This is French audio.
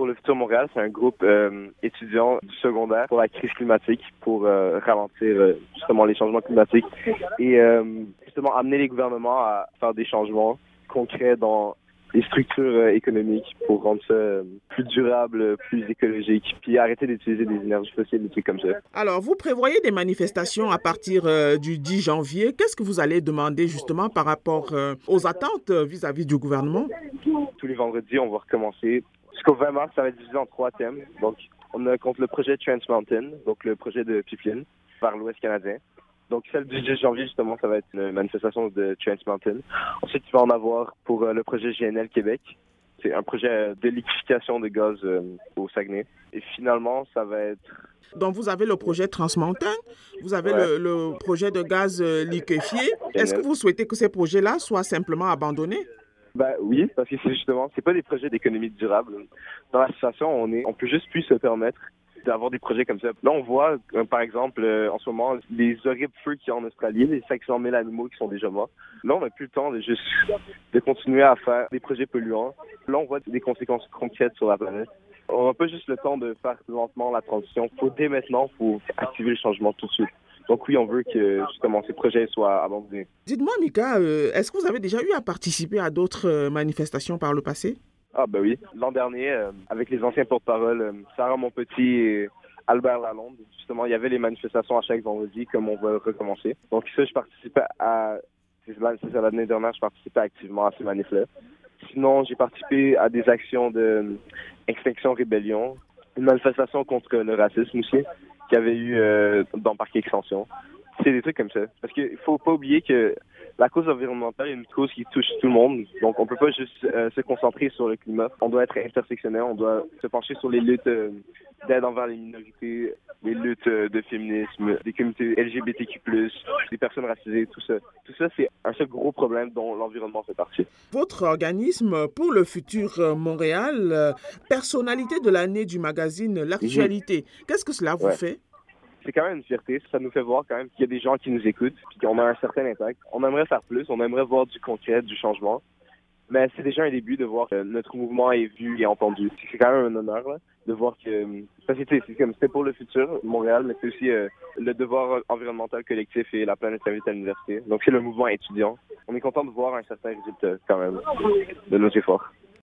pour le futur Montréal, c'est un groupe euh, étudiant du secondaire pour la crise climatique, pour euh, ralentir euh, justement les changements climatiques et justement amener les gouvernements à faire des changements concrets dans les structures économiques pour rendre ça plus durable, plus écologique, puis arrêter d'utiliser des énergies fossiles, des trucs comme ça. Alors, vous prévoyez des manifestations à partir du 10 janvier. Qu'est-ce que vous allez demander justement par rapport aux attentes vis-à-vis -vis du gouvernement? Tous les vendredis, on va recommencer Jusqu'au 20 mars, ça va être divisé en trois thèmes. Donc, on a contre le projet Trans Mountain, donc le projet de pipeline vers l'Ouest canadien. Donc, celle du 10 janvier, justement, ça va être une manifestation de Trans Mountain. Ensuite, il va en avoir pour euh, le projet GNL Québec. C'est un projet de liquéfication de gaz euh, au Saguenay. Et finalement, ça va être donc, vous avez le projet Trans Mountain, vous avez le, projet de gaz euh, liquéfié. Est-ce que vous souhaitez que ces projets-là soient simplement abandonnés? Bah oui, parce que c'est justement, c'est pas des projets d'économie durable. Dans la situation, on est, on peut juste plus se permettre d'avoir des projets comme ça. Là, on voit, euh, par exemple, euh, en ce moment, les horribles feux qu'il y a en Australie, les 500 000 animaux qui sont déjà morts. Là, on n'a plus le temps de juste de continuer à faire des projets polluants. Là, on voit des conséquences concrètes sur la planète. On n'a pas juste le temps de faire lentement la transition. Faut dès maintenant, faut activer le changement tout de suite. Donc oui, on veut que justement ces projets soient abandonnés. Dites-moi, Mika, euh, est-ce que vous avez déjà eu à participer à d'autres euh, manifestations par le passé? Ah ben oui, l'an dernier, euh, avec les anciens porte-parole, Sarah Monpetit et Albert Lalonde, justement, il y avait les manifestations à chaque vendredi, comme on va recommencer. Donc ça, je participais à... C'est l'année dernière, je participais activement à ces manifs-là. Sinon, j'ai participé à des actions de Extinction Rébellion, une manifestation contre le racisme aussi qu'il y avait eu euh, dans Parc Extension. C'est des trucs comme ça. Parce qu'il faut pas oublier que la cause environnementale est une cause qui touche tout le monde. Donc, on peut pas juste euh, se concentrer sur le climat. On doit être intersectionnel. On doit se pencher sur les luttes euh, d'aide envers les minorités, les luttes de féminisme, des communautés LGBTQ+, des personnes racisées, tout ça. Tout ça, c'est un seul gros problème dont l'environnement fait partie. Votre organisme pour le futur Montréal, personnalité de l'année du magazine L'actualité, mhm. qu'est-ce que cela vous fait? C'est quand même une fierté. Ça nous fait voir quand même qu'il y a des gens qui nous écoutent, puis qu'on a un certain impact. On aimerait faire plus, on aimerait voir du concret, du changement. Mais c'est déjà un début de voir que notre mouvement est vu et entendu. C'est quand même un honneur de voir que c'est comme c'était pour le futur Montréal, mais c'est aussi euh, le devoir environnemental collectif et la planète invite à l'université. Donc c'est le mouvement étudiant. On est content de voir un certain résultat quand même de nos efforts.